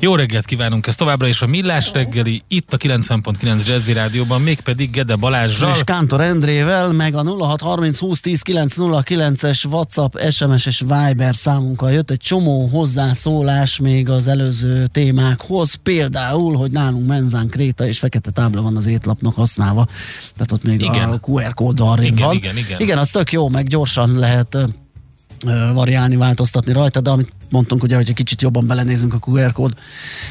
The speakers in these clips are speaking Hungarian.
Jó reggelt kívánunk, ez továbbra is a Millás reggeli, itt a 90.9 Jazzy Rádióban, mégpedig Gede Balázsral. És Kántor Endrével, meg a 0630 20 10 909-es WhatsApp, SMS és Viber számunkkal jött egy csomó hozzászólás még az előző témákhoz, például, hogy nálunk menzán kréta és fekete tábla van az étlapnak használva, tehát ott még igen. a QR kód arrébb igen, van. Igen, igen. igen, az tök jó, meg gyorsan lehet variálni, változtatni rajta, de amit mondtunk ugye, hogy egy kicsit jobban belenézünk a QR kód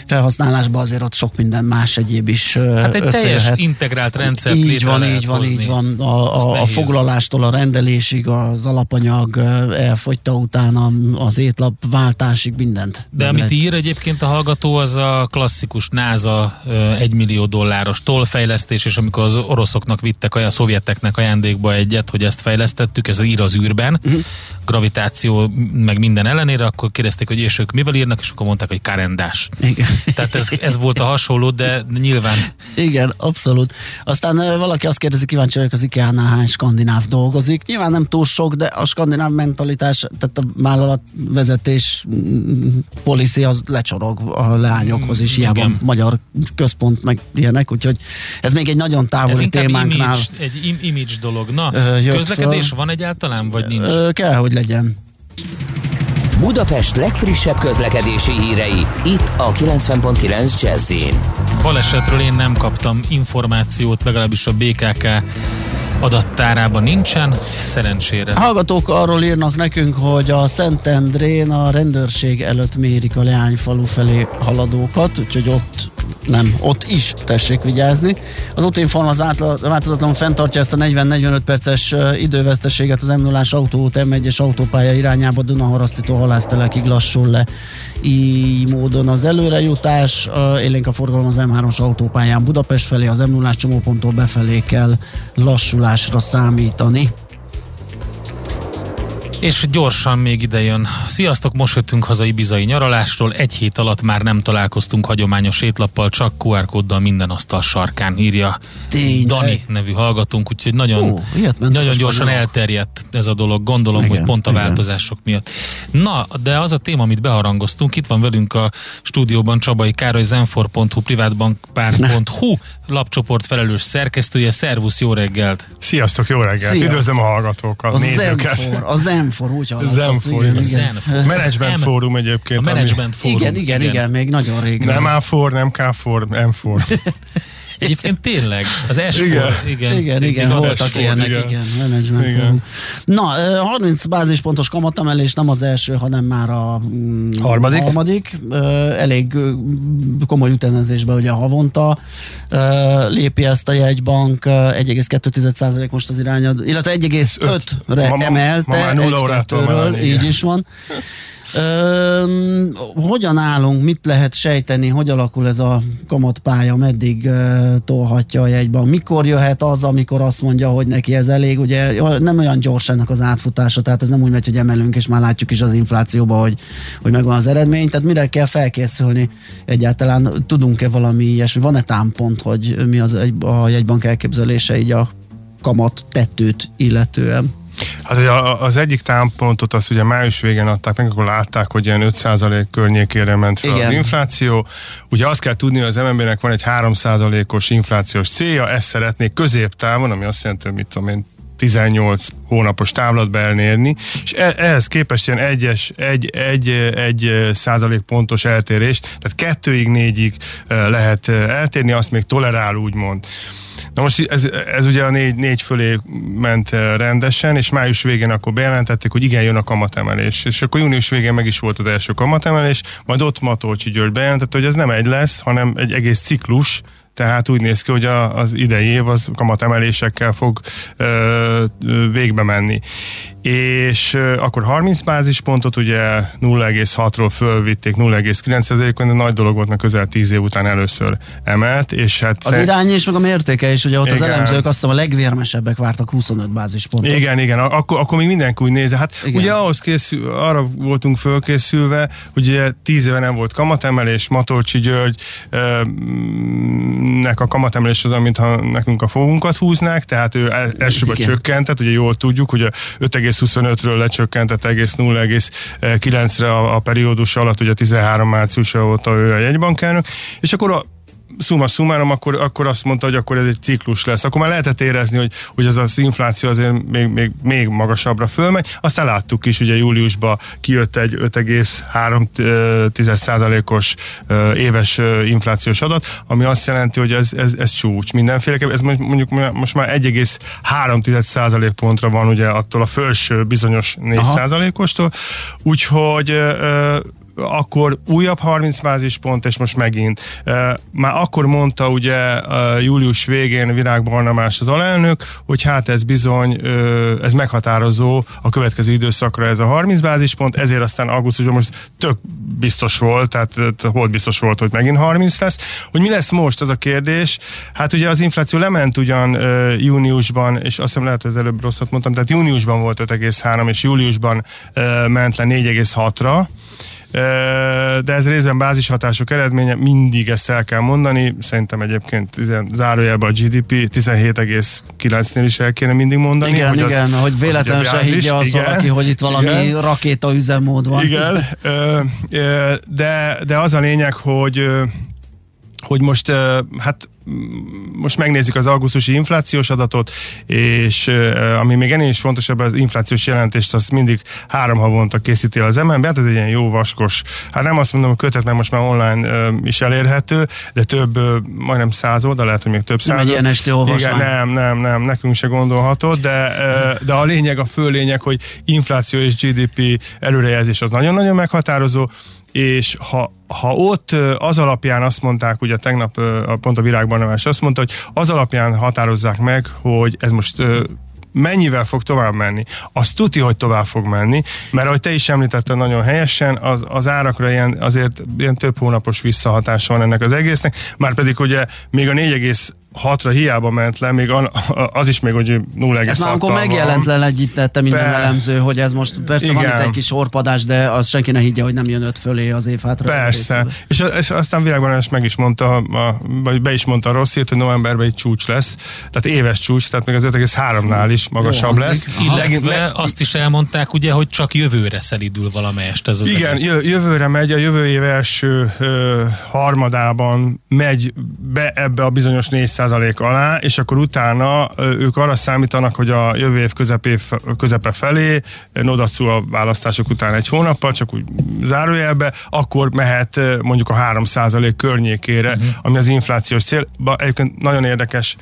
felhasználásba, azért ott sok minden más egyéb is Hát egy teljes integrált rendszert így van, így van, hozni. így van. A, Azt a, a foglalástól a rendelésig, az alapanyag elfogyta utána, az étlap váltásig mindent. De meg amit ír egyébként a hallgató, az a klasszikus NASA egy millió dolláros tollfejlesztés, és amikor az oroszoknak vittek, a szovjeteknek ajándékba egyet, hogy ezt fejlesztettük, ez ír az űrben, uh-huh. Gravitáció meg minden ellenére, akkor kérdezték, hogy és ők mivel írnak, és akkor mondták, hogy karendás. Igen. Tehát ez, ez volt a hasonló, de nyilván Igen, abszolút. Aztán valaki azt kérdezi, kíváncsi vagyok az IKEA-nál hány skandináv dolgozik. Nyilván nem túl sok, de a skandináv mentalitás, tehát a vállalatvezetés mm, policy az lecsorog a leányokhoz is, hiába Igen. magyar központ meg ilyenek, úgyhogy ez még egy nagyon ez távoli inkább témánknál image, egy im- image dolog. Na, Ö, közlekedés föl. van egyáltalán, vagy nincs? ö, kell, hogy legyen. Budapest legfrissebb közlekedési hírei, itt a 90.9 jazz Balesetről én nem kaptam információt, legalábbis a BKK adattárában nincsen, szerencsére. Hallgatók arról írnak nekünk, hogy a Szentendrén a rendőrség előtt mérik a Leányfalu felé haladókat, úgyhogy ott nem, ott is tessék vigyázni. Az útinform az átla- változatlanul fenntartja ezt a 40-45 perces időveszteséget az m 0 autóút M1-es autópálya irányába Dunaharasztító halásztelekig lassul le. Így módon az előrejutás, élénk a forgalom az M3-as autópályán Budapest felé, az m 0 csomóponttól befelé kell lassulásra számítani. És gyorsan még ide jön. Sziasztok, most jöttünk haza Ibizai nyaralásról. Egy hét alatt már nem találkoztunk hagyományos étlappal, csak QR kóddal minden asztal sarkán írja Tényleg? Dani nevű hallgatunk, úgyhogy nagyon, Ó, nagyon gyorsan spanyolok. elterjedt ez a dolog, gondolom, Igen, hogy pont a igen. változások miatt. Na, de az a téma, amit beharangoztunk, itt van velünk a stúdióban Csabai Károly, zenfor.hu, privátbankpár.hu lapcsoport felelős szerkesztője. Szervusz, jó reggelt! Sziasztok, jó reggelt! Szia. Üdvözlöm a hallgatókat, A nézőket! Zenfor, a Zenfor, úgy hallatszott. Zenfor, igen, a igen. Zenfor. Management M- fórum A egyébként. ami- Management Fórum. Igen, igen, igen, még nagyon rég. Nem A4, nem K4, M4. Egyébként tényleg, az S4, Igen. igen. Igen, igen, a voltak Dashboard, ilyenek, igen. igen, management Igen. fórum. Na, ö, 30 bázispontos kamatemelés nem az első, hanem már a mm, Harmadik. harmadik. Elég komoly ütemezésben ugye havonta lépi ezt a jegybank, ö, 1,2% most az irányad, illetve 1,5-re Ma- ma- emelte, ma már nulla órától így is van. Öm, hogyan állunk, mit lehet sejteni, hogy alakul ez a kamatpálya, meddig uh, tolhatja a jegybank, mikor jöhet az, amikor azt mondja, hogy neki ez elég, ugye nem olyan gyors ennek az átfutása, tehát ez nem úgy megy, hogy emelünk, és már látjuk is az inflációba, hogy, hogy megvan az eredmény, tehát mire kell felkészülni egyáltalán, tudunk-e valami ilyesmi, van-e támpont, hogy mi az egy, a jegybank elképzelése így a kamat tettőt illetően? Hát ugye az egyik támpontot azt ugye május végén adták meg, akkor látták, hogy ilyen 5% környékére ment fel Igen. az infláció. Ugye azt kell tudni, hogy az MNB-nek van egy 3%-os inflációs célja, ezt szeretnék középtávon, ami azt jelenti, hogy mit tudom én, 18 hónapos távlatba elérni, és e- ehhez képest ilyen egyes, egy, egy, egy százalék pontos eltérést, tehát kettőig, négyig eh, lehet eh, eltérni, azt még tolerál, úgymond. Na most ez, ez ugye a négy, négy fölé ment eh, rendesen, és május végén akkor bejelentették, hogy igen, jön a kamatemelés. És akkor június végén meg is volt az első kamatemelés, majd ott Matolcsi György bejelentette, hogy ez nem egy lesz, hanem egy egész ciklus, tehát úgy néz ki, hogy a, az idei év az kamatemelésekkel fog ö, ö, végbe menni. És akkor 30 bázispontot ugye 0,6-ról fölvitték 0,9%-on, de nagy dolog volt, mert közel 10 év után először emelt, és hát... Az irány és meg a mértéke is, ugye ott igen. az elemzők azt hiszem a legvérmesebbek vártak 25 bázispontot. Igen, igen, akkor, akkor még mindenki úgy nézze. Hát igen. ugye ahhoz készül, arra voltunk fölkészülve, hogy ugye 10 éve nem volt kamatemelés, Matolcsi György nek a kamatemelés az, mintha nekünk a fogunkat húznák, tehát ő elsőben csökkentett, ugye jól tudjuk, hogy 5,25-ről lecsökkentett egész 0,9-re a, a periódus alatt, ugye 13 márciusa óta ő a jegybankelnök, és akkor a szuma szumárom, akkor, akkor azt mondta, hogy akkor ez egy ciklus lesz. Akkor már lehetett érezni, hogy, hogy ez az infláció azért még, még, még magasabbra fölmegy. Aztán láttuk is, ugye júliusban kijött egy 5,3%-os éves inflációs adat, ami azt jelenti, hogy ez, ez, ez csúcs mindenféleképpen. Ez mondjuk most már 1,3% pontra van ugye attól a felső bizonyos 4%-ostól. Úgyhogy akkor újabb 30 bázispont, és most megint. Már akkor mondta ugye július végén Virág Barnamás az alelnök, hogy hát ez bizony, ez meghatározó a következő időszakra ez a 30 bázispont, ezért aztán augusztusban most tök biztos volt, tehát hol biztos volt, hogy megint 30 lesz. Hogy mi lesz most, az a kérdés. Hát ugye az infláció lement ugyan júniusban, és azt hiszem lehet, hogy az előbb rosszat mondtam, tehát júniusban volt 5,3, és júliusban ment le 4,6-ra, de ez részben bázishatások eredménye, mindig ezt el kell mondani, szerintem egyébként zárójelben a GDP 17,9-nél is el kéne mindig mondani. Igen, hogy igen, az, hogy véletlenül se higgye az igen, valaki, hogy itt valami igen, rakéta üzemmód van. Igen, de, de az a lényeg, hogy hogy most hát most megnézzük az augusztusi inflációs adatot, és ami még ennél is fontosabb, az inflációs jelentést azt mindig három havonta készíti az MNB, hát ez egy ilyen jó vaskos, hát nem azt mondom, hogy kötet, mert most már online is elérhető, de több, majdnem száz oldal, lehet, hogy még több száz. Nem egy ilyen esti Igen, nem, nem, nem, nekünk se gondolhatod, de, de a lényeg, a fő lényeg, hogy infláció és GDP előrejelzés az nagyon-nagyon meghatározó, és ha, ha ott az alapján azt mondták, ugye tegnap pont a virágban azt mondta, hogy az alapján határozzák meg, hogy ez most mennyivel fog tovább menni. Az tuti, hogy tovább fog menni, mert ahogy te is említetted nagyon helyesen, az, az árakra ilyen, azért ilyen több hónapos visszahatása van ennek az egésznek, már pedig ugye még a 6-ra hiába ment le, még az is még, hogy 0,6 Ez már akkor megjelent le legyítette minden Be... elemző, hogy ez most persze Igen. van itt egy kis orpadás, de az senki ne higgye, hogy nem jön öt fölé az év hátra. Persze. És, és, aztán világban ezt meg is mondta, vagy be is mondta Rosszét, hogy novemberben egy csúcs lesz, tehát éves csúcs, tehát még az 5,3-nál is magasabb Jó, lesz. Illetve le... azt is elmondták ugye, hogy csak jövőre szelidül valamelyest ez az Igen, egész. jövőre megy, a jövő év első ö, harmadában megy be ebbe a bizonyos 400 százalék alá, és akkor utána ők arra számítanak, hogy a jövő év közepé, közepe felé, Nodacu a választások után egy hónappal, csak úgy zárójelbe, akkor mehet mondjuk a 3 százalék környékére, uh-huh. ami az inflációs cél. Egyébként nagyon érdekes,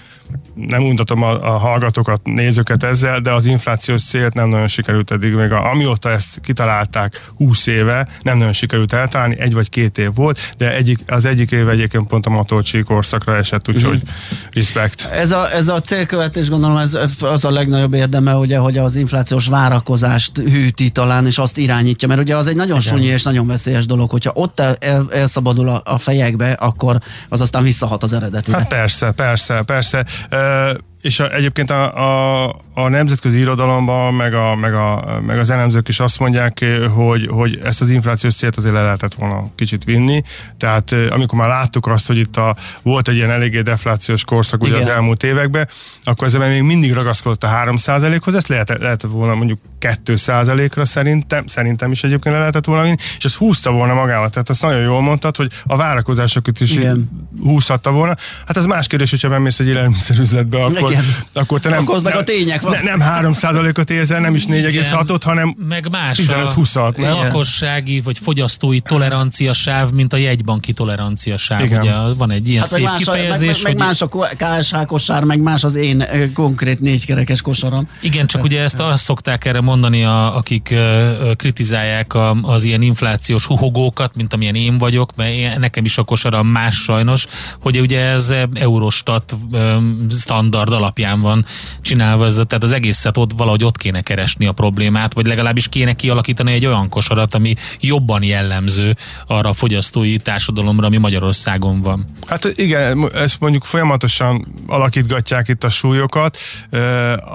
nem mutatom a, a hallgatókat, nézőket ezzel, de az inflációs célt nem nagyon sikerült eddig, még a, amióta ezt kitalálták 20 éve, nem nagyon sikerült eltalálni, egy vagy két év volt, de egyik, az egyik év egyébként pont a Matolcsi korszakra esett, úgyhogy uh-huh. Respect. Ez a, ez a célkövetés, gondolom, ez az a legnagyobb érdeme, ugye, hogy az inflációs várakozást hűti talán, és azt irányítja, mert ugye az egy nagyon sunyi és nagyon veszélyes dolog, hogyha ott el, el, elszabadul a, a fejekbe, akkor az aztán visszahat az eredetire. Hát persze, persze, persze. Uh, és a, egyébként a, a, a nemzetközi irodalomban, meg, a, meg, a, meg az elemzők is azt mondják, hogy, hogy ezt az inflációs célt azért le lehetett volna kicsit vinni. Tehát amikor már láttuk azt, hogy itt a, volt egy ilyen eléggé deflációs korszak ugye az elmúlt években, akkor ezzel még mindig ragaszkodott a 3%-hoz, ezt lehet, lehetett volna mondjuk 2%-ra szerintem, szerintem is egyébként le lehetett volna vinni, és ez húzta volna magával. Tehát azt nagyon jól mondtad, hogy a várakozásokat is Igen. húzhatta volna. Hát ez más kérdés, hogyha bemész egy élelmiszerüzletbe, akkor. Akkor te nem, akkor meg a tények van. Ne, nem 3%-ot érzel, nem is 4,6-ot, hanem meg más 15-20-at. Nem? lakossági vagy fogyasztói tolerancia sáv, mint a jegybanki tolerancia sáv. Igen. Ugye van egy ilyen hát szép más kifejezés. A, meg, meg, meg más a KSH kosár, meg más az én konkrét négykerekes kosaram. Igen, csak ugye ezt azt szokták erre mondani, a, akik uh, kritizálják a, az ilyen inflációs huhogókat, mint amilyen én vagyok, mert nekem is a kosaram más sajnos, hogy ugye ez Eurostat um, standard alapján van csinálva ez, tehát az egészet ott valahogy ott kéne keresni a problémát, vagy legalábbis kéne kialakítani egy olyan kosarat, ami jobban jellemző arra a fogyasztói társadalomra, ami Magyarországon van. Hát igen, ezt mondjuk folyamatosan alakítgatják itt a súlyokat,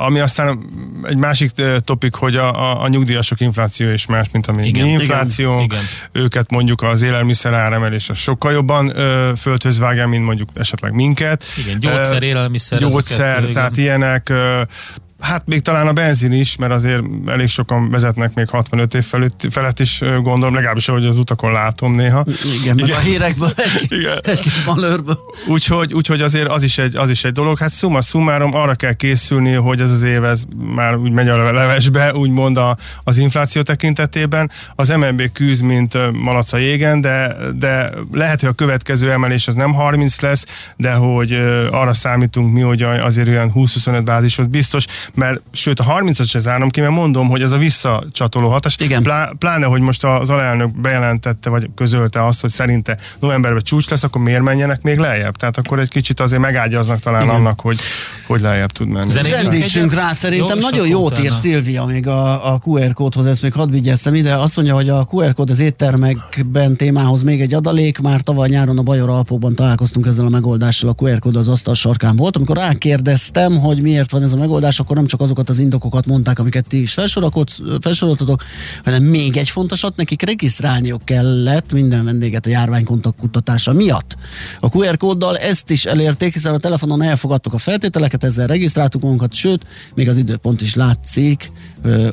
ami aztán egy másik topik, hogy a, a, a nyugdíjasok infláció is más, mint a mi igen, infláció. Igen, igen. Őket mondjuk az élelmiszer áremelés sokkal jobban földhöz vágja, mint mondjuk esetleg minket. Igen, gyógyszer, élelmiszer. Gyógyszer, kettő, tehát ilyenek Hát még talán a benzin is, mert azért elég sokan vezetnek még 65 év felett, felett is gondolom, legalábbis ahogy az utakon látom néha. Igen, Igen. meg a hírekből, egy, egy malőrből. Úgyhogy, úgyhogy azért az is, egy, az is egy dolog. Hát szuma szumárom arra kell készülni, hogy ez az év ez már úgy megy a levesbe, úgymond a, az infláció tekintetében. Az MNB küzd, mint malaca jégen, de, de lehet, hogy a következő emelés az nem 30 lesz, de hogy arra számítunk mi, hogy azért olyan 20-25 bázisot biztos mert sőt a 30-at se zárom ki, mert mondom, hogy ez a visszacsatoló hatás. Igen. Plá, pláne, hogy most az alelnök bejelentette, vagy közölte azt, hogy szerinte novemberben csúcs lesz, akkor miért menjenek még lejjebb? Tehát akkor egy kicsit azért megágyaznak talán Igen. annak, hogy, hogy lejjebb tud menni. Zendítsünk rá, szerintem jó, nagyon jót ír Szilvia még a, a QR kódhoz, ezt még hadd vigyesszem ide. Azt mondja, hogy a QR kód az éttermekben témához még egy adalék, már tavaly nyáron a Bajor Alpóban találkoztunk ezzel a megoldással, a QR kód az asztal sarkán volt. Amikor rákérdeztem, hogy miért van ez a megoldás, akkor nem csak azokat az indokokat mondták, amiket ti is felsoroltatok, hanem még egy fontosat, nekik regisztrálniuk kellett minden vendéget a járványkontaktkutatása miatt. A QR kóddal ezt is elérték, hiszen a telefonon elfogadtuk a feltételeket, ezzel regisztráltuk magunkat, sőt, még az időpont is látszik,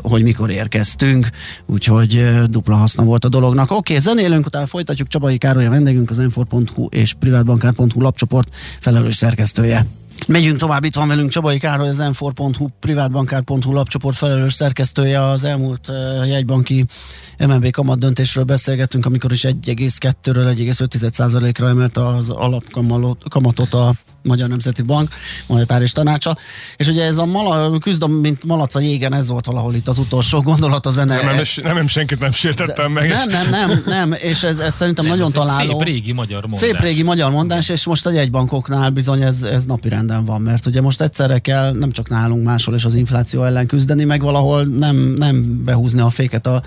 hogy mikor érkeztünk, úgyhogy dupla haszna volt a dolognak. Oké, okay, zenélünk, utána folytatjuk Csabai Károly a vendégünk, az enfor.hu és privátbankár.hu lapcsoport felelős szerkesztője. Megyünk tovább, itt van velünk Csabai Károly, az m4.hu, privátbankár.hu lapcsoport felelős szerkesztője. Az elmúlt uh, jegybanki MNB kamat döntésről beszélgettünk, amikor is 1,2-ről 1,5%-ra emelt az alapkamatot a Magyar Nemzeti Bank monetáris tanácsa. És ugye ez a mala, küzdöm, mint malac a jégen, ez volt valahol itt az utolsó gondolat az ene. Nem, nem, nem, nem senkit nem sértettem meg. Nem, nem, nem, nem, és ez, ez szerintem nem, nagyon ez találó. Szép régi magyar mondás. Szép régi magyar mondás, és most a jegybankoknál bizony ez, ez napi renden van, mert ugye most egyszerre kell nem csak nálunk máshol és az infláció ellen küzdeni, meg valahol nem, nem behúzni a féket a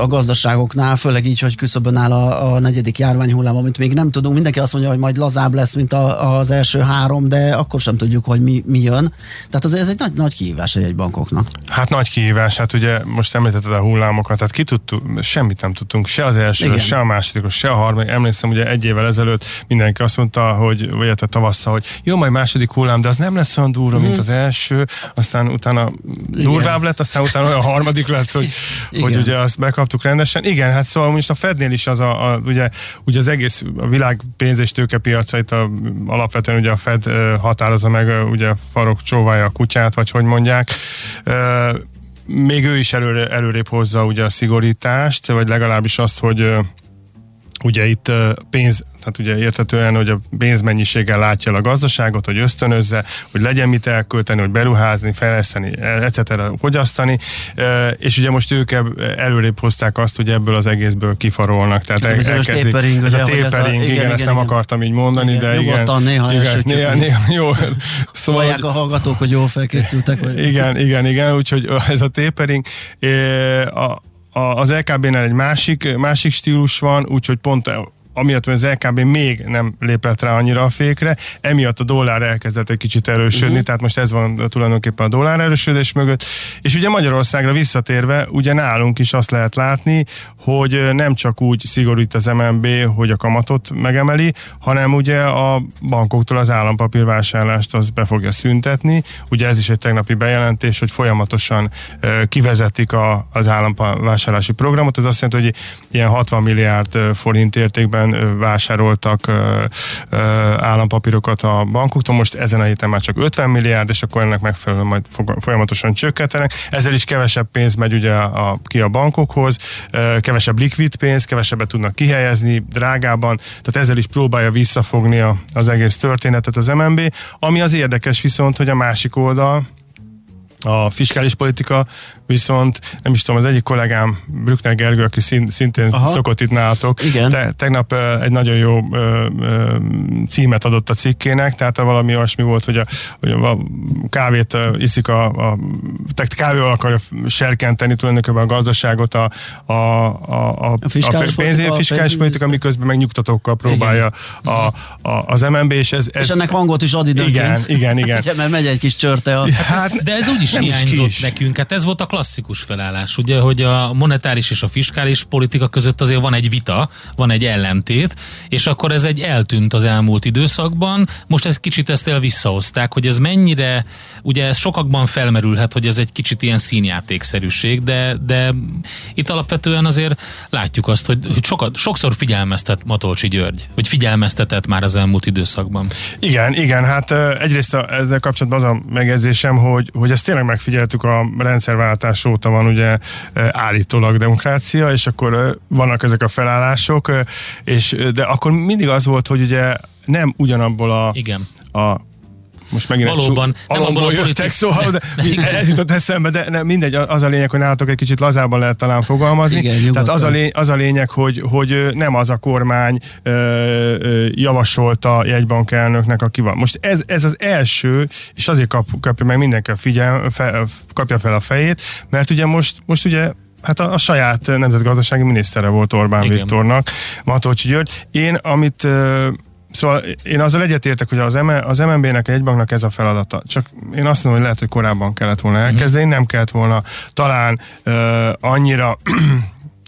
a gazdaságoknál, főleg így, hogy küszöbön áll a, a negyedik járványhullám, amit még nem tudunk. Mindenki azt mondja, hogy majd lazább lesz, mint a, az első három, de akkor sem tudjuk, hogy mi, mi jön. Tehát az, ez egy nagy, nagy kihívás egy bankoknak. Hát nagy kihívás, hát ugye most említetted a hullámokat, tehát ki tudtuk, semmit nem tudtunk, se az első, se a második, se a harmadik. Emlékszem, ugye egy évvel ezelőtt mindenki azt mondta, hogy, vagy a tavasszal, hogy jó, majd második hullám, de az nem lesz olyan durva, mm. mint mhm. az első, aztán utána durvább lett, aztán utána olyan harmadik lett, hogy, hogy ugye az megkaptuk rendesen. Igen, hát szóval most a Fednél is az a, a ugye, ugye az egész a világ pénz- és tőkepiacait a, alapvetően ugye a Fed határozza meg, ugye farok csóválja a kutyát, vagy hogy mondják még ő is előre, előrébb hozza ugye a szigorítást, vagy legalábbis azt, hogy ugye itt pénz, tehát ugye értetően, hogy a pénzmennyiséggel látja a gazdaságot, hogy ösztönözze, hogy legyen mit elkölteni, hogy beruházni, fejleszteni, etc. fogyasztani, és ugye most ők előrébb hozták azt, hogy ebből az egészből kifarolnak. Tehát ez, el, elkezdik, tapering, ez ugye, a tapering, igen, igen, igen, ezt nem igen. akartam így mondani, igen, de igen. néha igen, néha, néha, jó. Szóval, Vallják a hallgatók, hogy jól felkészültek. Vagy. Igen, igen, igen, úgyhogy ez a tapering, a, az LKB-nál egy másik, másik stílus van, úgyhogy pont amiatt, hogy az LKB még nem lépett rá annyira a fékre, emiatt a dollár elkezdett egy kicsit erősödni, uh-huh. tehát most ez van tulajdonképpen a dollár erősödés mögött, és ugye Magyarországra visszatérve, ugye nálunk is azt lehet látni, hogy nem csak úgy szigorít az MNB, hogy a kamatot megemeli, hanem ugye a bankoktól az állampapírvásárlást az be fogja szüntetni. Ugye ez is egy tegnapi bejelentés, hogy folyamatosan kivezetik a, az állampapírvásárlási programot. Ez azt jelenti, hogy ilyen 60 milliárd forint értékben vásároltak állampapírokat a bankoktól. Most ezen a héten már csak 50 milliárd, és akkor ennek megfelelően majd folyamatosan csökkentenek. Ezzel is kevesebb pénz megy ugye a, ki a bankokhoz, kevesebb likvid pénz, kevesebbet tudnak kihelyezni, drágában, tehát ezzel is próbálja visszafogni a, az egész történetet az MNB. Ami az érdekes viszont, hogy a másik oldal, a fiskális politika viszont nem is tudom, az egyik kollégám, Brückner Gergő, aki szintén Aha. szokott itt nálatok, Igen. Te, tegnap uh, egy nagyon jó uh, uh, címet adott a cikkének, tehát valami olyasmi volt, hogy a, hogy a kávét uh, iszik a, a tehát kávéval akarja serkenteni tulajdonképpen a gazdaságot a, a, a, a, a fiskális politika, fiskális politika, miközben meg nyugtatókkal próbálja a, a, az MNB, és ez, ez... És ennek hangot is ad időnként. Igen, igen, igen. Mert megy egy kis csörte. A... Hát, de ez úgy is is hiányzott kis. nekünk. Hát ez volt a klasszikus felállás, ugye, hogy a monetáris és a fiskális politika között azért van egy vita, van egy ellentét, és akkor ez egy eltűnt az elmúlt időszakban. Most ez kicsit ezt el visszahozták, hogy ez mennyire, ugye ez sokakban felmerülhet, hogy ez egy kicsit ilyen színjátékszerűség, de, de itt alapvetően azért látjuk azt, hogy, hogy sokat, sokszor figyelmeztet Matolcsi György, hogy figyelmeztetett már az elmúlt időszakban. Igen, igen, hát egyrészt a, ezzel kapcsolatban az a megjegyzésem, hogy, hogy ezt tényleg megfigyeltük a rendszerváltás óta van ugye ö, állítólag demokrácia, és akkor ö, vannak ezek a felállások, ö, és, de akkor mindig az volt, hogy ugye nem ugyanabból a, Igen. a most megint Valóban, egy nem alomból abból a jöttek, szóval de, Igen. ez jutott eszembe, de ne, mindegy, az a lényeg, hogy nálatok egy kicsit lazábban lehet talán fogalmazni. Igen, Tehát nyugodtan. az a, lény, az a lényeg, hogy, hogy nem az a kormány ö, ö, javasolta jegybankelnöknek, aki van. Most ez, ez az első, és azért kap, kapja meg mindenki a figyel, fe, kapja fel a fejét, mert ugye most, most ugye Hát a, a saját nemzetgazdasági minisztere volt Orbán Igen. Viktornak, Matolcsi György. Én, amit ö, Szóval én azzal egyetértek, hogy az, M- az MNB-nek, egy banknak ez a feladata. Csak én azt mondom, hogy lehet, hogy korábban kellett volna elkezdeni, nem kellett volna talán uh, annyira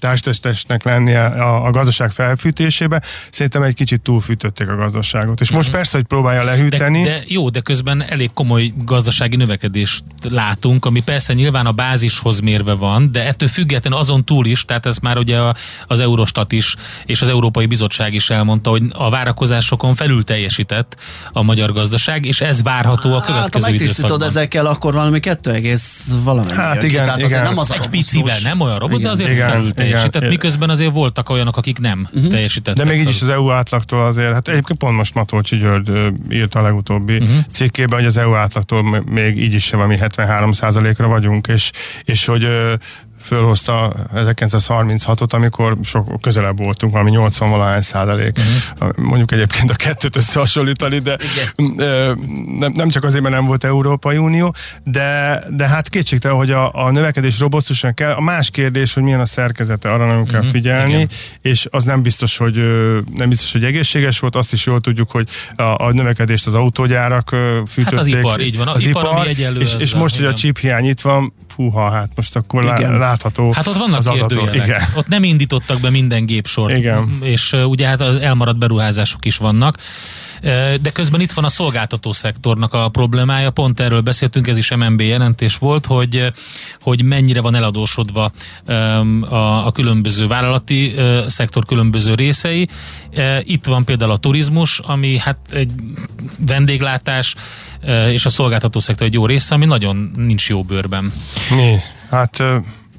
testestesnek lennie a, a gazdaság felfűtésébe. Szerintem egy kicsit túlfűtötték a gazdaságot. És most persze, hogy próbálja De, lehűteni. de jó, de közben elég komoly gazdasági növekedést látunk, ami persze nyilván a bázishoz mérve van, de ettől függetlenül azon túl is, tehát ez már ugye a- az Eurostat is, és az Európai Bizottság is elmondta, hogy a várakozásokon felül teljesített a magyar gazdaság, és ez várható a Hát, következő megtisztítod időszakban. ezekkel, akkor valami 2, egész valamennyi Hát igen, Tehát azért igen. nem az Egy picivel, nem olyan robot, de Igen. azért Igen, felül igen. Teljesített, Igen. miközben azért voltak olyanok, akik nem teljesítettek. De még így is az EU átlagtól azért, hát egyébként pont most Matolcsi György ö, írta a legutóbbi uh-huh. cikkében, hogy az EU átlagtól még így is valami 73%-ra vagyunk, és, és hogy fölhozta 1936-ot, amikor sok közelebb voltunk, valami 80 valahány százalék. Uh-huh. Mondjuk egyébként a kettőt összehasonlítani, de nem, nem csak azért, mert nem volt Európai Unió, de, de hát kétségtelen, hogy a, a növekedés robosztusan kell. A más kérdés, hogy milyen a szerkezete, arra nem kell Mhm, figyelni, igen. és az nem biztos, hogy nem biztos, hogy egészséges volt, azt is jól tudjuk, hogy a, a növekedést az autógyárak fűtötték. Hát az ipar, így van. Az ipar, ami egyenlő és, és most, hogy a igen. chip hiány itt van, fúha, hát most akkor lá, Igen. Látható Hát ott vannak az adatok. kérdőjelek. Igen. Ott nem indítottak be minden gépsort. Igen. És ugye hát az elmaradt beruházások is vannak. De közben itt van a szolgáltató szektornak a problémája, pont erről beszéltünk, ez is MNB jelentés volt, hogy, hogy mennyire van eladósodva a, a különböző vállalati szektor különböző részei. Itt van például a turizmus, ami hát egy vendéglátás, és a szolgáltató szektor egy jó része, ami nagyon nincs jó bőrben. Né, hát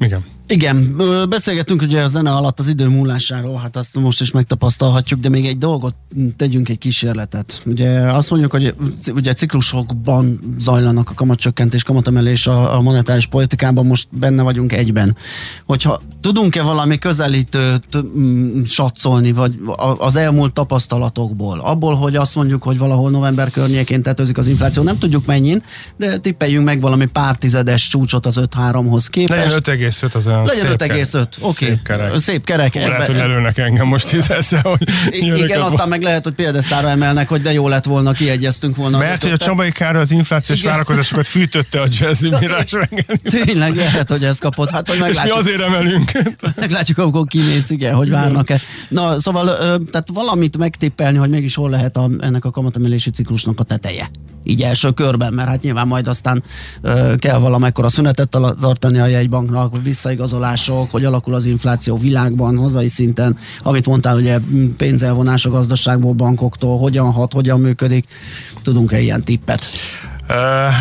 igen. Igen, ö, beszélgettünk ugye a zene alatt az idő múlásáról, hát azt most is megtapasztalhatjuk, de még egy dolgot tegyünk egy kísérletet. Ugye azt mondjuk, hogy ugye ciklusokban zajlanak a kamatcsökkentés, kamatemelés a, a monetáris politikában, most benne vagyunk egyben. Hogyha tudunk-e valami közelítőt mm, satszolni, vagy az elmúlt tapasztalatokból, abból, hogy azt mondjuk, hogy valahol november környékén tetőzik az infláció, nem tudjuk mennyin, de tippeljünk meg valami pár tizedes csúcsot az 5-3-hoz képest. Legyen 5,5 az olyan Legyen szép 5,5, oké. Szép kerek. Szép kerek. Hú, lehet, hogy lelőnek engem most így ezzel, hogy igen, aztán meg lehet, hogy példesztára emelnek, hogy de jó lett volna, kiegyeztünk volna. Mert hogy a. Csabai Károly az inflációs Igen. várakozásokat fűtötte a jazzy mirás. Tényleg lehet, hogy ez kapott. Hát, hogy És mi meglátjuk, azért emelünk. meglátjuk, amikor kimész, igen, hogy várnak-e. Na, szóval, tehát valamit megtippelni, hogy mégis hol lehet a, ennek a kamatemelési ciklusnak a teteje. Így első körben, mert hát nyilván majd aztán ö, kell valamekkora szünetet tartani a jegybanknak, visszaigazolások, hogy alakul az infláció világban, hazai szinten, amit mondtál, ugye pénzelvonás a gazdaságból, bankoktól, hogyan hat, hogyan működik. Tudunk-e ilyen tippet?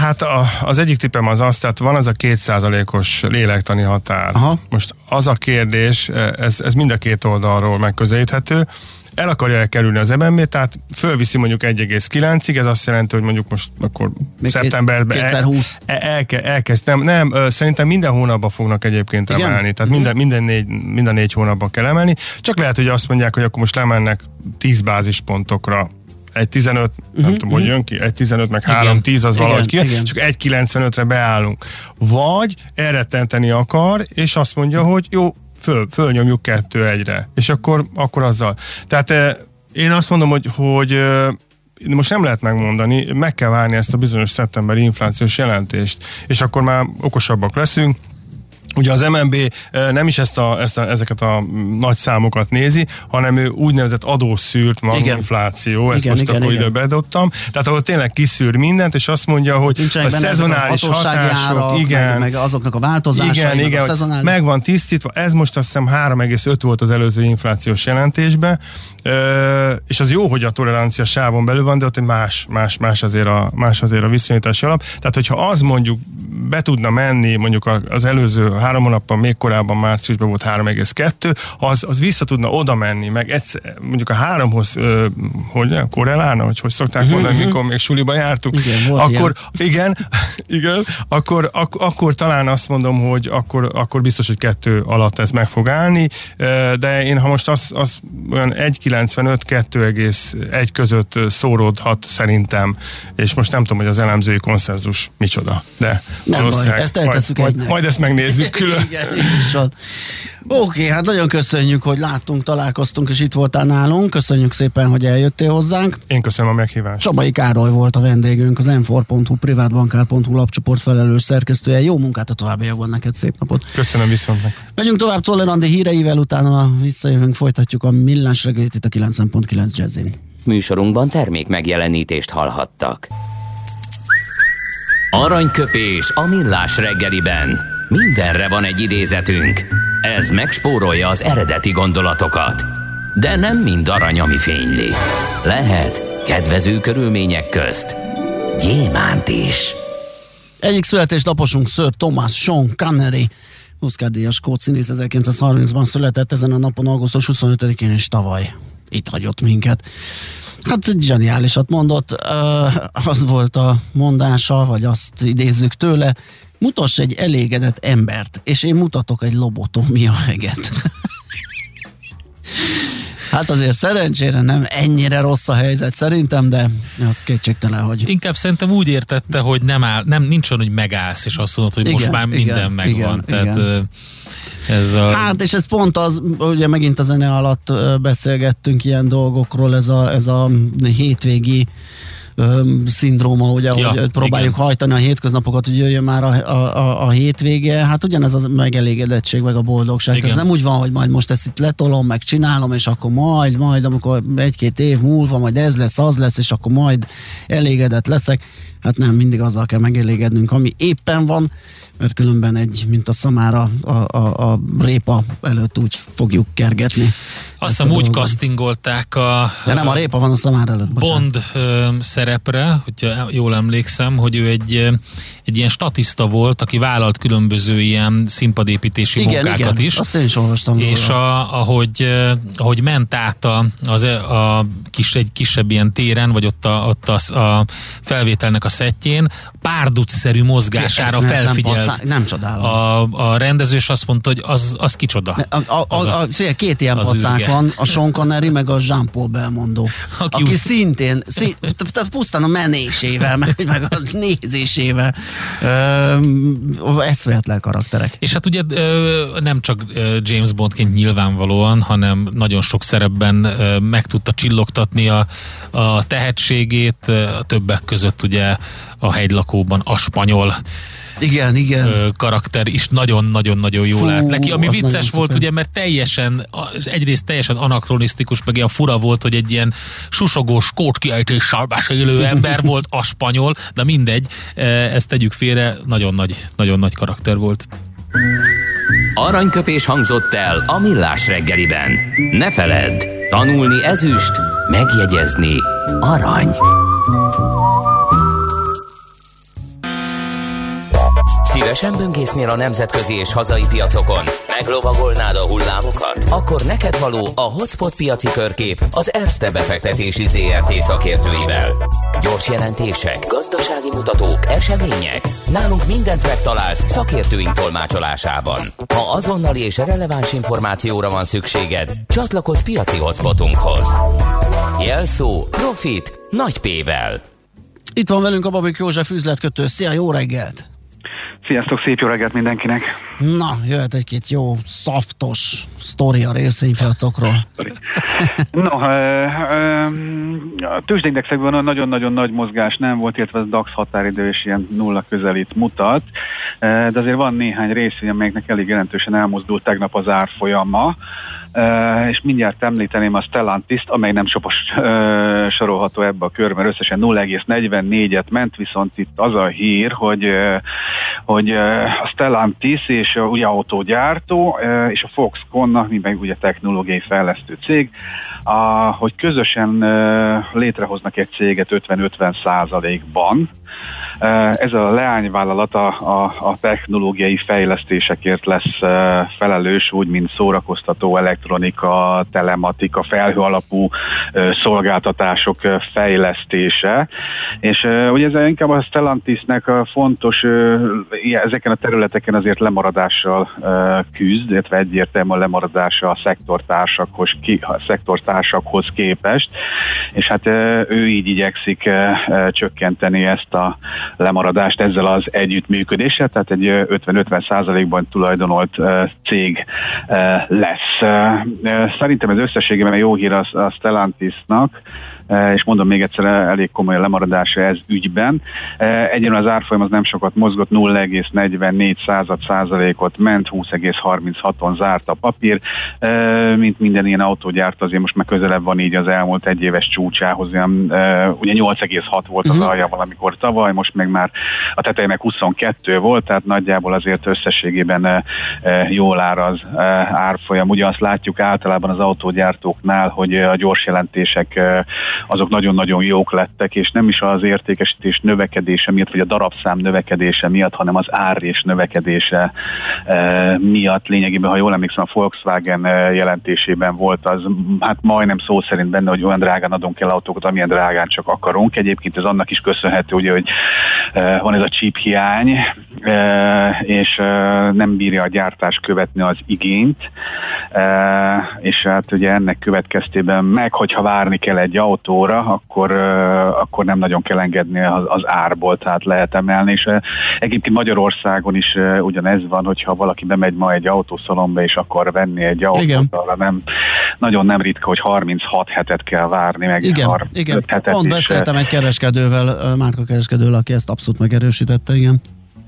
Hát a, az egyik tippem az az, tehát van az a kétszázalékos lélektani határ. Aha. Most az a kérdés, ez, ez mind a két oldalról megközelíthető. El akarja elkerülni az MNB, tehát fölviszi mondjuk 1,9-ig, ez azt jelenti, hogy mondjuk most akkor Még szeptemberben el, 2020. el, elke, elkezd, nem, nem, szerintem minden hónapban fognak egyébként Igen? emelni, tehát minden, minden, négy, minden négy hónapban kell emelni, csak lehet, hogy azt mondják, hogy akkor most lemennek 10 bázispontokra egy 15, uh-huh, nem tudom, hogy jön ki, egy 15 meg 3, 10 az Igen, valahogy ki, igen. akkor egy 95-re beállunk. Vagy elrettenteni akar, és azt mondja, hogy jó, föl, fölnyomjuk kettő egyre, és akkor, akkor azzal. Tehát eh, én azt mondom, hogy, hogy eh, most nem lehet megmondani, meg kell várni ezt a bizonyos szeptemberi inflációs jelentést, és akkor már okosabbak leszünk, Ugye az MNB eh, nem is ezt a, ezt a, ezeket a nagy számokat nézi, hanem ő úgynevezett adószűrt maginfláció, ezt Igen, most igen, akkor igen. ide bedobtam, tehát ahol tényleg kiszűr mindent, és azt mondja, hogy Nincsenek a szezonális a hatások, árak, igen, meg, meg azoknak a változásai, igen, meg igen, a szezonális... meg van tisztítva, ez most azt hiszem 3,5 volt az előző inflációs jelentésben, és az jó, hogy a tolerancia sávon belül van, de ott egy más, más, más, azért a, más azért a viszonyítási alap. Tehát, hogyha az mondjuk be tudna menni, mondjuk az előző három hónapban, még korábban márciusban volt 3,2, az, az vissza tudna oda menni, meg egyszer, mondjuk a háromhoz, ö, hogy korrelálna, hogy hogy szokták mondani, mikor még suliba jártuk, Mhm, Igen, akkor, igen, igen, akkor, ak- akkor talán azt mondom, hogy akkor, akkor biztos, hogy kettő alatt ez meg fog állni, de én ha most az, az olyan 1,95-2,1 között szóródhat szerintem, és most nem tudom, hogy az elemzői konszenzus micsoda, de Nem baj, ezt eltesszük majd, egynek. majd, majd ezt megnézzük külön. Igen, így is van. Oké, hát nagyon köszönjük, hogy láttunk, találkoztunk, és itt voltál nálunk. Köszönjük szépen, hogy eljöttél hozzánk. Én köszönöm a meghívást. Csabai Károly volt a vendégünk, az m4.hu privátbankár.hu lapcsoport felelős szerkesztője. Jó munkát a továbbiakban neked, szép napot! Köszönöm viszont. Megyünk tovább Czoller Andi híreivel, utána visszajövünk, folytatjuk a millás reggelit itt a 9.9 Jazzin. Műsorunkban termék megjelenítést hallhattak. Aranyköpés a millás reggeliben. Mindenre van egy idézetünk. Ez megspórolja az eredeti gondolatokat. De nem mind arany, ami fényli. Lehet kedvező körülmények közt gyémánt is. Egyik születésnaposunk Sir Thomas Sean Connery, Oscar-díjas skót színész 1930-ban született, ezen a napon augusztus 25-én és tavaly itt hagyott minket. Hát zseniálisat mondott, az volt a mondása, vagy azt idézzük tőle, mutass egy elégedett embert, és én mutatok egy lobotomia heget. hát azért szerencsére nem ennyire rossz a helyzet szerintem, de az kétségtelen, hogy Inkább szerintem úgy értette, hogy nem áll, nem, nincs olyan, hogy megállsz, és azt mondod, hogy Igen, most már igen, minden megvan. igen, Tehát igen. Ez a... Hát, és ez pont az, ugye megint a zene alatt beszélgettünk ilyen dolgokról, ez a, ez a hétvégi szindróma, ugye, Ja, hogy próbáljuk igen. hajtani a hétköznapokat, hogy jöjjön már a, a, a, a hétvége, hát ugyanez a megelégedettség, meg a boldogság. Igen. Ez nem úgy van, hogy majd most ezt itt letolom, meg csinálom, és akkor majd, majd, amikor egy-két év múlva majd ez lesz, az lesz, és akkor majd elégedett leszek. Hát nem, mindig azzal kell megelégednünk, ami éppen van, mert különben egy, mint a szamára a, a, a répa előtt úgy fogjuk kergetni. Azt hiszem úgy castingolták a, De nem a répa van a szamára előtt. bocsánat. Bond ö, szerepre, hogyha jól emlékszem, hogy ő egy, egy ilyen statiszta volt, aki vállalt különböző ilyen színpadépítési Igen, munkákat igen, is. azt én is olvastam. És róla. a, ahogy, ahogy ment át a, az, a kis, egy kisebb ilyen téren, vagy ott a, ott a, a felvételnek a szettjén, párducszerű mozgására felfigyelt Nem csodálom. a, a rendező, és azt mondta, hogy az, az kicsoda. A, a, Az a, a, fél, két ilyen pacák van, a Sean Connery, meg a Jean-Paul Belmondo, Aki aki, úgy- szintén, szí, tehát pusztán a menésével, meg, meg a nézésével ö, eszméletlen karakterek. És hát ugye nem csak James Bondként nyilvánvalóan, hanem nagyon sok szerepben meg tudta csillogtatni a, a tehetségét, a többek között ugye a hegylakóban a spanyol Igen, igen. karakter is nagyon-nagyon-nagyon jól Fú, állt neki, ami vicces volt, szuper. ugye, mert teljesen, egyrészt teljesen anakronisztikus, meg ilyen fura volt, hogy egy ilyen susogós kódkiejtéssel beszélő ember volt a spanyol, de mindegy, ezt tegyük félre, nagyon nagy, nagyon nagy karakter volt. Aranyköpés hangzott el a millás reggeliben. Ne feledd, tanulni ezüst, megjegyezni arany. Szívesen böngésznél a nemzetközi és hazai piacokon? Meglovagolnád a hullámokat? Akkor neked való a Hotspot piaci körkép az Erste befektetési ZRT szakértőivel. Gyors jelentések, gazdasági mutatók, események. Nálunk mindent megtalálsz szakértőink tolmácsolásában. Ha azonnali és releváns információra van szükséged, csatlakozz piaci hotspotunkhoz. Jelszó Profit nagy P-vel. Itt van velünk a Babik József üzletkötő. Szia, jó reggelt! Sziasztok, szép jó reggelt mindenkinek! Na, jöhet egy-két jó, szaftos sztori a részvénypiacokról. no, a tőzsdeindexekben nagyon-nagyon nagy mozgás nem volt, illetve a DAX határidő is ilyen nulla közelít mutat, de azért van néhány részvény, amelyeknek elég jelentősen elmozdult tegnap az árfolyama. És mindjárt említeném a Stellantis-t, amely nem sopos sorolható ebbe a körbe, mert összesen 0,44-et ment, viszont itt az a hír, hogy, hogy a Stellantis és a ugye autógyártó és a Foxconn, mi meg ugye technológiai fejlesztő cég, a, hogy közösen létrehoznak egy céget 50-50 százalékban, ez a leányvállalat a, a, a technológiai fejlesztésekért lesz felelős, úgy, mint szórakoztató elektronika, telematika, felhő alapú szolgáltatások fejlesztése. És ugye ez inkább a Stellantisnek fontos, ezeken a területeken azért lemaradással küzd, illetve egyértelműen lemaradása a szektortársakhoz, ki, a szektortársakhoz képest, és hát ő így igyekszik csökkenteni ezt a lemaradást ezzel az együttműködéssel, tehát egy 50-50 százalékban tulajdonolt cég lesz. Szerintem ez összességében jó hír a Stellantisnak, és mondom még egyszer, elég komoly a lemaradása ez ügyben. E, egyenlően az árfolyam az nem sokat mozgott, 0,44 század százalékot ment, 20,36-on zárt a papír, e, mint minden ilyen autógyárt azért most már közelebb van így az elmúlt egy éves csúcsához, olyan, ugye 8,6 volt az uh-huh. alja valamikor tavaly, most meg már a teteje meg 22 volt, tehát nagyjából azért összességében jól ár az árfolyam. Ugye azt látjuk általában az autógyártóknál, hogy a gyors jelentések azok nagyon-nagyon jók lettek, és nem is az értékesítés növekedése miatt, vagy a darabszám növekedése miatt, hanem az árrés növekedése e, miatt. Lényegében, ha jól emlékszem, a Volkswagen e, jelentésében volt az, hát majdnem szó szerint benne, hogy olyan drágán adunk el autókat, amilyen drágán csak akarunk. Egyébként ez annak is köszönhető, ugye, hogy e, van ez a chip hiány, és nem bírja a gyártás követni az igényt, és hát ugye ennek következtében meg, hogyha várni kell egy autóra, akkor, akkor nem nagyon kell engedni az, az árból, tehát lehet emelni, és egyébként Magyarországon is ugyanez van, hogyha valaki bemegy ma egy autószalomba, és akar venni egy autót, Igen. arra nem, nagyon nem ritka, hogy 36 hetet kell várni, meg igen, igen. hetet Pont beszéltem egy kereskedővel, kereskedővel, aki ezt abszolút megerősítette, igen.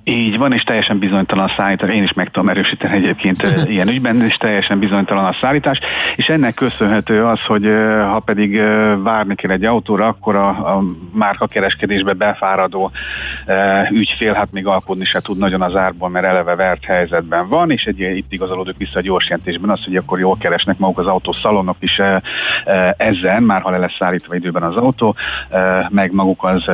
Így van, és teljesen bizonytalan a szállítás. Én is meg tudom erősíteni egyébként ilyen ügyben, és teljesen bizonytalan a szállítás. És ennek köszönhető az, hogy ha pedig várni kell egy autóra, akkor a, a márka kereskedésbe befáradó ügyfél hát még alkudni se tud nagyon az árból, mert eleve vert helyzetben van, és egy, itt igazolódik vissza a gyors jelentésben az, hogy akkor jól keresnek maguk az autószalonok is ezen, már ha le lesz szállítva időben az autó, meg maguk az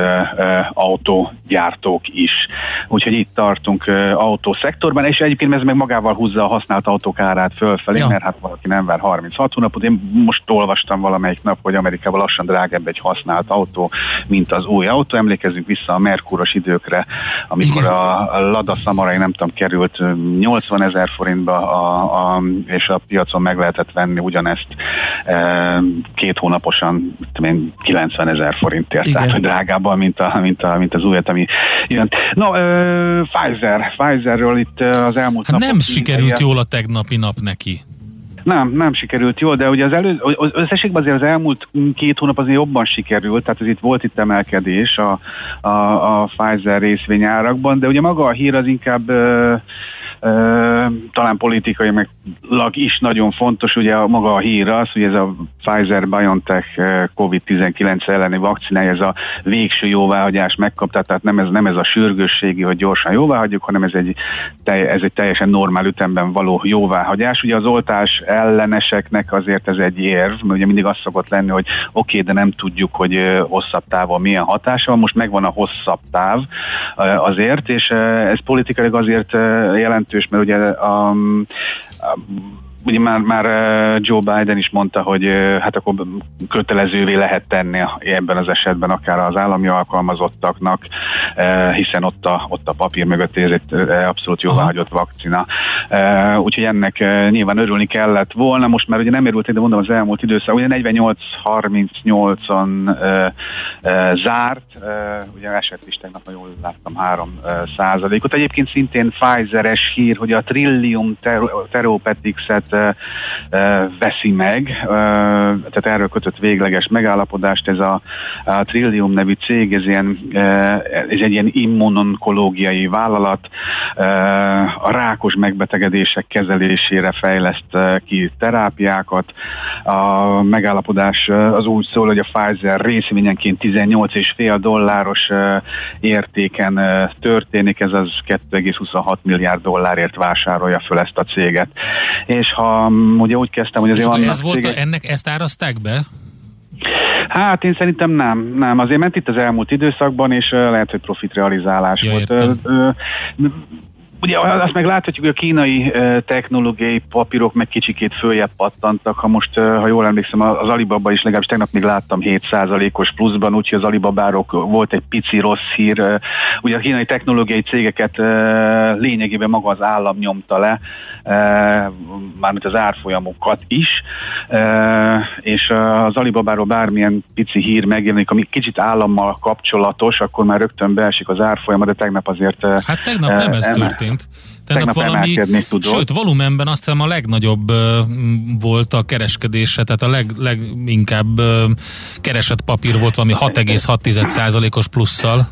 autógyártók is. Úgyhogy itt tartunk autószektorban, és egyébként ez meg magával húzza a használt autók árát fölfelé, ja. mert hát valaki nem vár 36 hónapot. Én most olvastam valamelyik nap, hogy Amerikában lassan drágább egy használt autó, mint az új autó. Emlékezzünk vissza a Merkuros időkre, amikor Igen. a Lada Samarai, nem tudom, került 80 ezer forintba, a, a, és a piacon meg lehetett venni ugyanezt e, két hónaposan, én, 90 ezer forintért, tehát hogy drágábban, mint, a, mint, a, mint az újat, ami jön. No, Pfizer, Pfizerről itt az elmúlt hát Nem sikerült jól a tegnapi nap neki. Nem, nem sikerült jól, de ugye az elő, összességben azért az elmúlt két hónap azért jobban sikerült, tehát az itt volt itt emelkedés a, a, a Pfizer részvényárakban, de ugye maga a hír az inkább talán politikai meg is nagyon fontos, ugye a maga a hír az, hogy ez a Pfizer-BioNTech COVID-19 elleni vakcinája, ez a végső jóváhagyás megkapta, tehát nem ez, nem ez a sürgősségi, hogy gyorsan jóváhagyjuk, hanem ez egy, ez egy teljesen normál ütemben való jóváhagyás. Ugye az oltás elleneseknek azért ez egy érv, mert ugye mindig az szokott lenni, hogy oké, okay, de nem tudjuk, hogy hosszabb távon milyen hatása van, most megvan a hosszabb táv azért, és ez politikailag azért jelent jelentős, mert ugye a, ugye már, már Joe Biden is mondta, hogy hát akkor kötelezővé lehet tenni ebben az esetben akár az állami alkalmazottaknak, hiszen ott a, ott a papír mögött ez egy abszolút jóváhagyott vakcina. Úgyhogy ennek nyilván örülni kellett volna, most már ugye nem érült, de mondom az elmúlt időszak, ugye 48-38-on zárt, ugye esett is tegnap, ha jól láttam, 3 százalékot. Egyébként szintén Pfizeres hír, hogy a Trillium Therapeutics-et veszi meg, tehát erről kötött végleges megállapodást, ez a Trillium nevű cég, ez, ilyen, ez egy ilyen immunonkológiai vállalat, a rákos megbetegedések kezelésére fejleszt ki terápiákat. A megállapodás az úgy szól, hogy a Pfizer részvényenként 18,5 dolláros értéken történik, ez az 2,26 milliárd dollárért vásárolja föl ezt a céget. És ha mm, ugye úgy kezdtem, hogy azért vannak ez volt a, ennek, ezt árazták be? Hát én szerintem nem, nem. Azért ment itt az elmúlt időszakban, és uh, lehet, hogy profit realizálás ja, volt. Uh, uh, Ugye azt meg láthatjuk, hogy a kínai technológiai papírok meg kicsikét följebb pattantak. Ha most, ha jól emlékszem, az Alibaba is legalábbis tegnap még láttam 7%-os pluszban, úgyhogy az Alibabárok volt egy pici rossz hír. Ugye a kínai technológiai cégeket lényegében maga az állam nyomta le, mármint az árfolyamokat is, és az Alibabáról bármilyen pici hír megjelenik, ami kicsit állammal kapcsolatos, akkor már rögtön beesik az árfolyama, de tegnap azért... Hát tegnap nem ez történt történt. Tegnap, valami, sőt, volumenben azt hiszem a legnagyobb uh, volt a kereskedése, tehát a leg, leginkább uh, keresett papír volt valami 6,6%-os plusszal.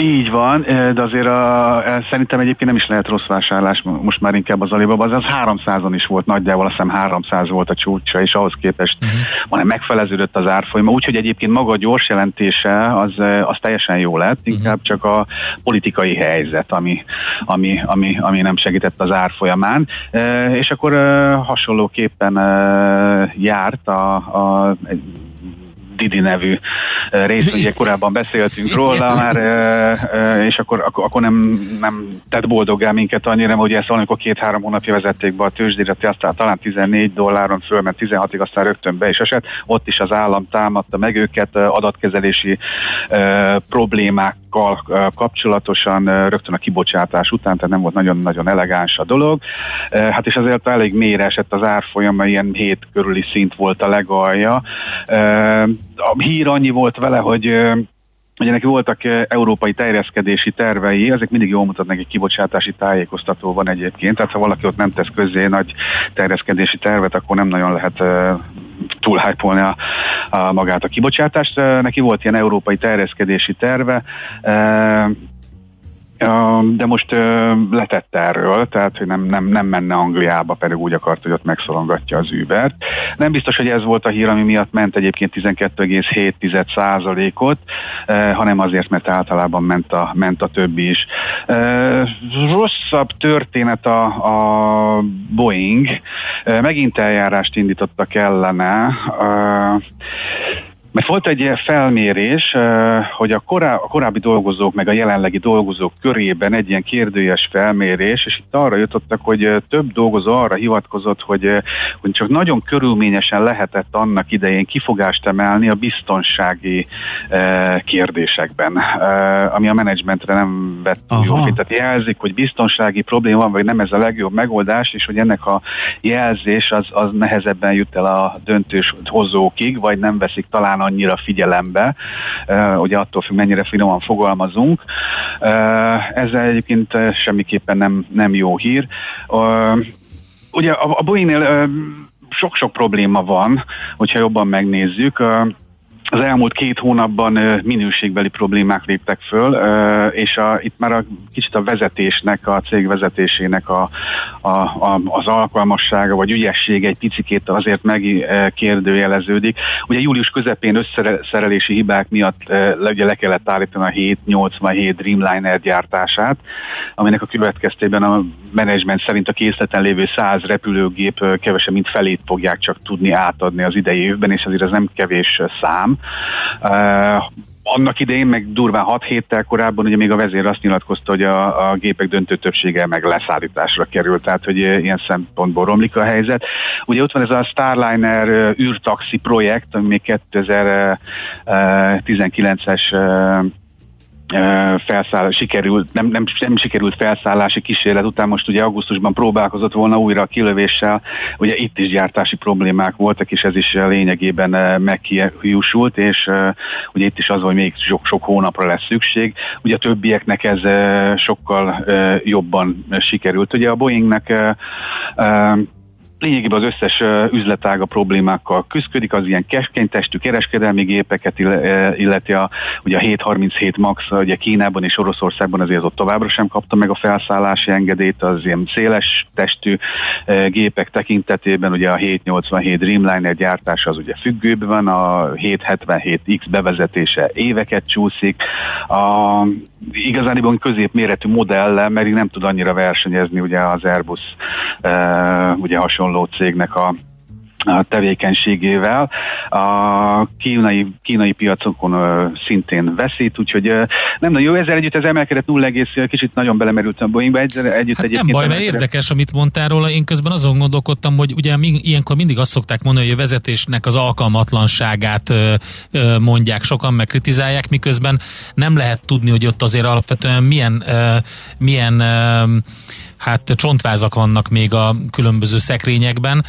Így van, de azért a, szerintem egyébként nem is lehet rossz vásárlás, most már inkább az Alibaba, az, az 300-on is volt nagyjából, azt hiszem 300 volt a csúcsa, és ahhoz képest uh-huh. van, megfeleződött az árfolyama, úgyhogy egyébként maga a gyors jelentése az, az teljesen jó lett, mhm. inkább uh-huh. csak a politikai helyzet, ami, ami, ami, ami nem segített az árfolyamán, és akkor hasonlóképpen járt a, a Didi nevű rész, ugye korábban beszéltünk róla már, és akkor, akkor, nem, nem tett boldoggá minket annyira, hogy ezt valamikor két-három hónapja vezették be a tőzsdére, aztán talán 14 dolláron fölment 16-ig, aztán rögtön be is esett. Ott is az állam támadta meg őket adatkezelési problémákkal kapcsolatosan rögtön a kibocsátás után, tehát nem volt nagyon-nagyon elegáns a dolog. Hát és azért elég mélyre esett az árfolyama, ilyen hét körüli szint volt a legalja a hír annyi volt vele, hogy Ugye neki voltak európai terjeszkedési tervei, ezek mindig jól mutatnak, egy kibocsátási tájékoztató van egyébként, tehát ha valaki ott nem tesz közé nagy terjeszkedési tervet, akkor nem nagyon lehet túlhájpolni a, a magát a kibocsátást. Neki volt ilyen európai terjeszkedési terve, de most letett erről, tehát hogy nem, nem, nem menne Angliába, pedig úgy akart, hogy ott megszorongatja az Uber-t. Nem biztos, hogy ez volt a hír, ami miatt ment egyébként 12,7%-ot, hanem azért, mert általában ment a, ment a többi is. Rosszabb történet a, a Boeing. Megint eljárást indítottak ellene. Mert volt egy ilyen felmérés, hogy a, korá, a korábbi dolgozók, meg a jelenlegi dolgozók körében egy ilyen kérdőjes felmérés, és itt arra jutottak, hogy több dolgozó arra hivatkozott, hogy, hogy csak nagyon körülményesen lehetett annak idején kifogást emelni a biztonsági kérdésekben, ami a menedzsmentre nem vett jó. Tehát jelzik, hogy biztonsági probléma van, vagy nem ez a legjobb megoldás, és hogy ennek a jelzés az, az nehezebben jut el a döntős hozókig, vagy nem veszik talán annyira figyelembe, ugye attól függ, mennyire finoman fogalmazunk. Ezzel egyébként semmiképpen nem, nem jó hír. Ugye a, a Boeing-nél sok-sok probléma van, hogyha jobban megnézzük az elmúlt két hónapban minőségbeli problémák léptek föl, és a, itt már a, kicsit a vezetésnek, a cég vezetésének a, a, a, az alkalmassága vagy ügyessége egy picikét azért megkérdőjeleződik. Ugye július közepén összeszerelési hibák miatt ugye le kellett állítani a 787 Dreamliner gyártását, aminek a következtében a menedzsment szerint a készleten lévő 100 repülőgép kevesebb, mint felét fogják csak tudni átadni az idei évben, és azért ez nem kevés szám. Annak idején, meg durván 6 héttel korábban, ugye még a vezér azt nyilatkozta, hogy a, a gépek döntő többsége meg leszállításra került, tehát hogy ilyen szempontból romlik a helyzet. Ugye ott van ez a Starliner űrtaxi projekt, ami még 2019-es felszállás, sikerült, nem, nem, nem sikerült felszállási kísérlet után most ugye augusztusban próbálkozott volna újra a kilövéssel, ugye itt is gyártási problémák voltak, és ez is lényegében meghiúsult, és ugye itt is az, hogy még sok, sok hónapra lesz szükség. Ugye a többieknek ez sokkal jobban sikerült. Ugye a Boeingnek lényegében az összes üzletága problémákkal küzdik, az ilyen keskeny testű kereskedelmi gépeket illeti a, ugye a 737 MAX, ugye Kínában és Oroszországban azért ott továbbra sem kapta meg a felszállási engedélyt, az ilyen széles testű gépek tekintetében, ugye a 787 Dreamliner gyártása az ugye függőben van, a 777X bevezetése éveket csúszik, a igazániban középméretű modellel, mert nem tud annyira versenyezni ugye az Airbus ugye hasonló cégnek a a tevékenységével. A kínai, kínai piacokon uh, szintén veszít, úgyhogy uh, nem nagyon jó. Ezzel együtt ez emelkedett 0, kicsit nagyon belemerült a Boeingbe. Együtt, együtt hát nem baj, mert érdekes, amit mondtál róla. Én közben azon gondolkodtam, hogy ugye ilyenkor mindig azt szokták mondani, hogy a vezetésnek az alkalmatlanságát uh, uh, mondják, sokan meg kritizálják, miközben nem lehet tudni, hogy ott azért alapvetően milyen, uh, milyen uh, hát csontvázak vannak még a különböző szekrényekben,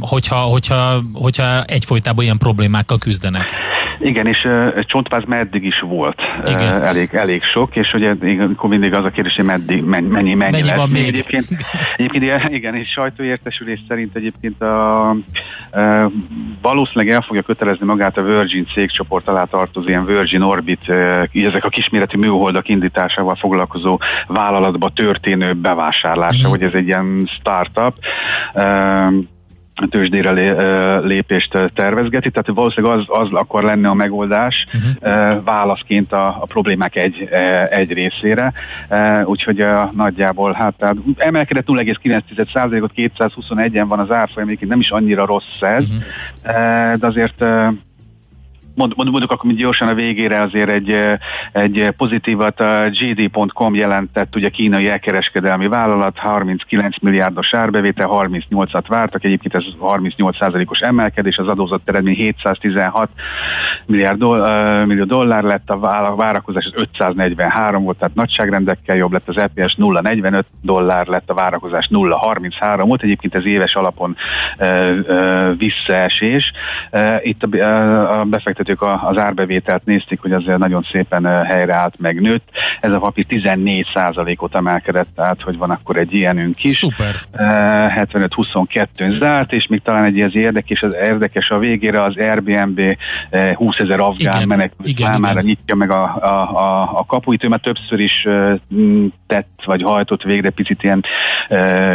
hogyha, hogyha, hogyha egyfolytában ilyen problémákkal küzdenek. Igen, és uh, csontváz meddig is volt Igen. Uh, elég, elég sok, és ugye akkor mindig az a kérdés, hogy meddig, mennyi, mennyi, mennyi, mennyi lesz. van még? Egyébként, egyébként igen, és sajtóértesülés szerint egyébként a, uh, valószínűleg el fogja kötelezni magát a Virgin cégcsoport alá tartozó ilyen Virgin Orbit, ezek a kisméretű műholdak indításával foglalkozó vállalatba történő bevásárlása, mm. hogy ez egy ilyen startup. Tőzsdére lépést tervezgeti, tehát valószínűleg az, az akkor lenne a megoldás uh-huh. válaszként a, a problémák egy, egy részére, úgyhogy nagyjából hát tehát emelkedett 0,9%-ot, 221-en van az árfolyam, nem is annyira rossz ez, uh-huh. de azért mond, mond, mondjuk akkor mint gyorsan a végére azért egy, egy pozitívat a GD.com jelentett, ugye kínai elkereskedelmi vállalat, 39 milliárdos árbevétel, 38-at vártak, egyébként ez 38%-os emelkedés, az adózott eredmény 716 milliárd doll, millió dollár lett, a várakozás az 543 volt, tehát nagyságrendekkel jobb lett, az EPS 0,45 dollár lett, a várakozás 0,33 volt, egyébként ez éves alapon visszaesés. Itt a befektető befektetők az árbevételt nézték, hogy azért nagyon szépen helyreállt, megnőtt. Ez a papír 14%-ot emelkedett, tehát hogy van akkor egy ilyenünk is. Szuper. 75-22-n zárt, és még talán egy ez érdekes, az érdekes a végére az Airbnb 20 ezer afgán menekült számára igen. nyitja meg a, a, a, a kapuit. Ő már többször is tett, vagy hajtott végre picit ilyen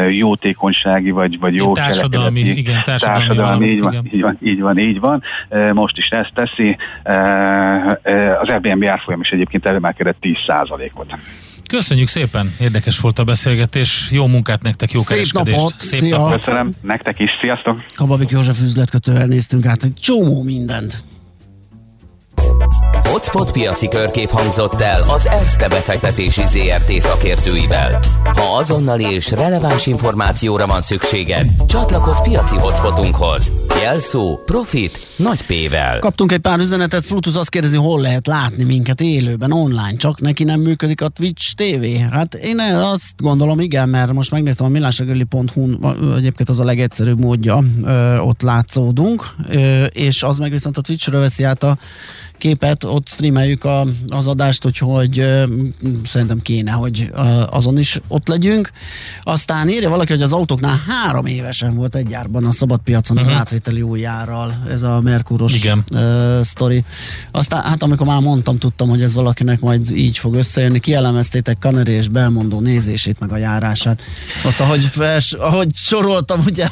jótékonysági, vagy, vagy jó társadalmi, igen, társadalmi, társadalmi így, van, így van, így van, így van. Most is ezt teszi, teszi. Az Airbnb árfolyam is egyébként emelkedett 10%-ot. Köszönjük szépen, érdekes volt a beszélgetés, jó munkát nektek, jó Szép kereskedést. Napot. Szép Szia. napot! Köszönöm, nektek is, sziasztok! Kababik József üzletkötővel néztünk át egy csomó mindent. Hotspot piaci körkép hangzott el az ESZTE befektetési ZRT szakértőivel. Ha azonnali és releváns információra van szükséged, csatlakozz piaci hotspotunkhoz. Jelszó Profit nagy P-vel. Kaptunk egy pár üzenetet, Flutus azt kérdezi, hol lehet látni minket élőben, online, csak neki nem működik a Twitch TV. Hát én azt gondolom, igen, mert most megnéztem a millásregeli.hu, egyébként az a legegyszerűbb módja, ott látszódunk, és az meg viszont a Twitchről veszi át a képet, ott streameljük a, az adást, úgyhogy ö, szerintem kéne, hogy ö, azon is ott legyünk. Aztán írja valaki, hogy az autóknál három évesen volt egy gyárban a szabadpiacon uh-huh. az mhm. átvételi új járral, ez a Merkuros Igen. Ö, sztori. Aztán hát amikor már mondtam, tudtam, hogy ez valakinek majd így fog összejönni, kielemeztétek Kaneri és Belmondó nézését, meg a járását. Ott ahogy, fels, ahogy soroltam, ugye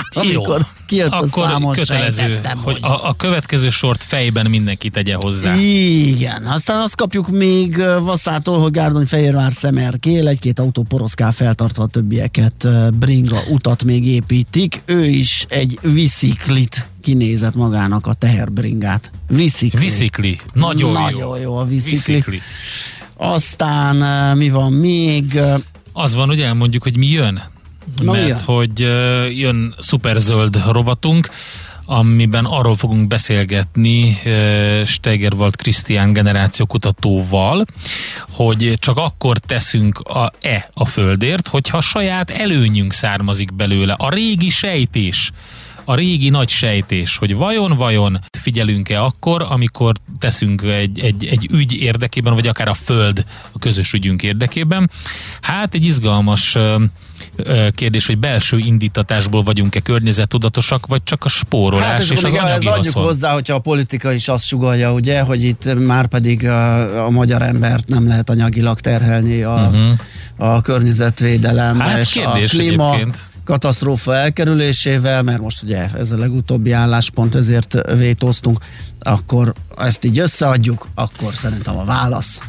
amikor Jó. kijött a Akkor számos kötelező, sejtettem, hogy a, a következő sort fejben mindenki tegye hozzá. Igen, aztán azt kapjuk még Vasszától, hogy Gárdony Fehérvár szemer kél, egy-két autó poroszkál feltartva a többieket bringa utat még építik. Ő is egy visziklit kinézett magának a teherbringát. Viszikli. Viszikli. Nagyon, Nagyon jó a viszikli. Viszikli. Aztán mi van még? Az van, hogy elmondjuk, hogy mi jön. Na, Mert jön? hogy jön szuperzöld rovatunk, amiben arról fogunk beszélgetni Steigerwald Krisztián generációkutatóval, hogy csak akkor teszünk a e a földért, hogyha saját előnyünk származik belőle. A régi sejtés, a régi nagy sejtés, hogy vajon-vajon figyelünk-e akkor, amikor teszünk egy, egy, egy ügy érdekében, vagy akár a föld a közös ügyünk érdekében. Hát egy izgalmas kérdés, hogy belső indítatásból vagyunk-e környezettudatosak, vagy csak a spórolás Hát és, az még ez anyagi adjuk hozzá, hogyha a politika is azt sugalja, ugye, hogy itt már pedig a, a magyar embert nem lehet anyagilag terhelni a, uh-huh. a környezetvédelem. Hát és a kérdés klíma egyébként. Katasztrófa elkerülésével, mert most ugye ez a legutóbbi álláspont, ezért vétóztunk, akkor ezt így összeadjuk, akkor szerintem a válasz.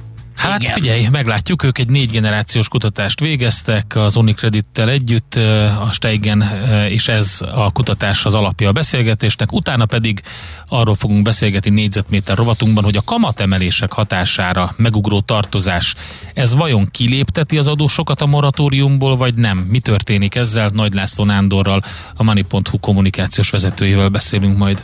Hát Igen. figyelj, meglátjuk, ők egy négy generációs kutatást végeztek az Unicredittel együtt, a Steigen, és ez a kutatás az alapja a beszélgetésnek. Utána pedig arról fogunk beszélgetni négyzetméter rovatunkban, hogy a kamatemelések hatására megugró tartozás, ez vajon kilépteti az adósokat a moratóriumból, vagy nem? Mi történik ezzel? Nagy László Nándorral, a Money.hu kommunikációs vezetőjével beszélünk majd.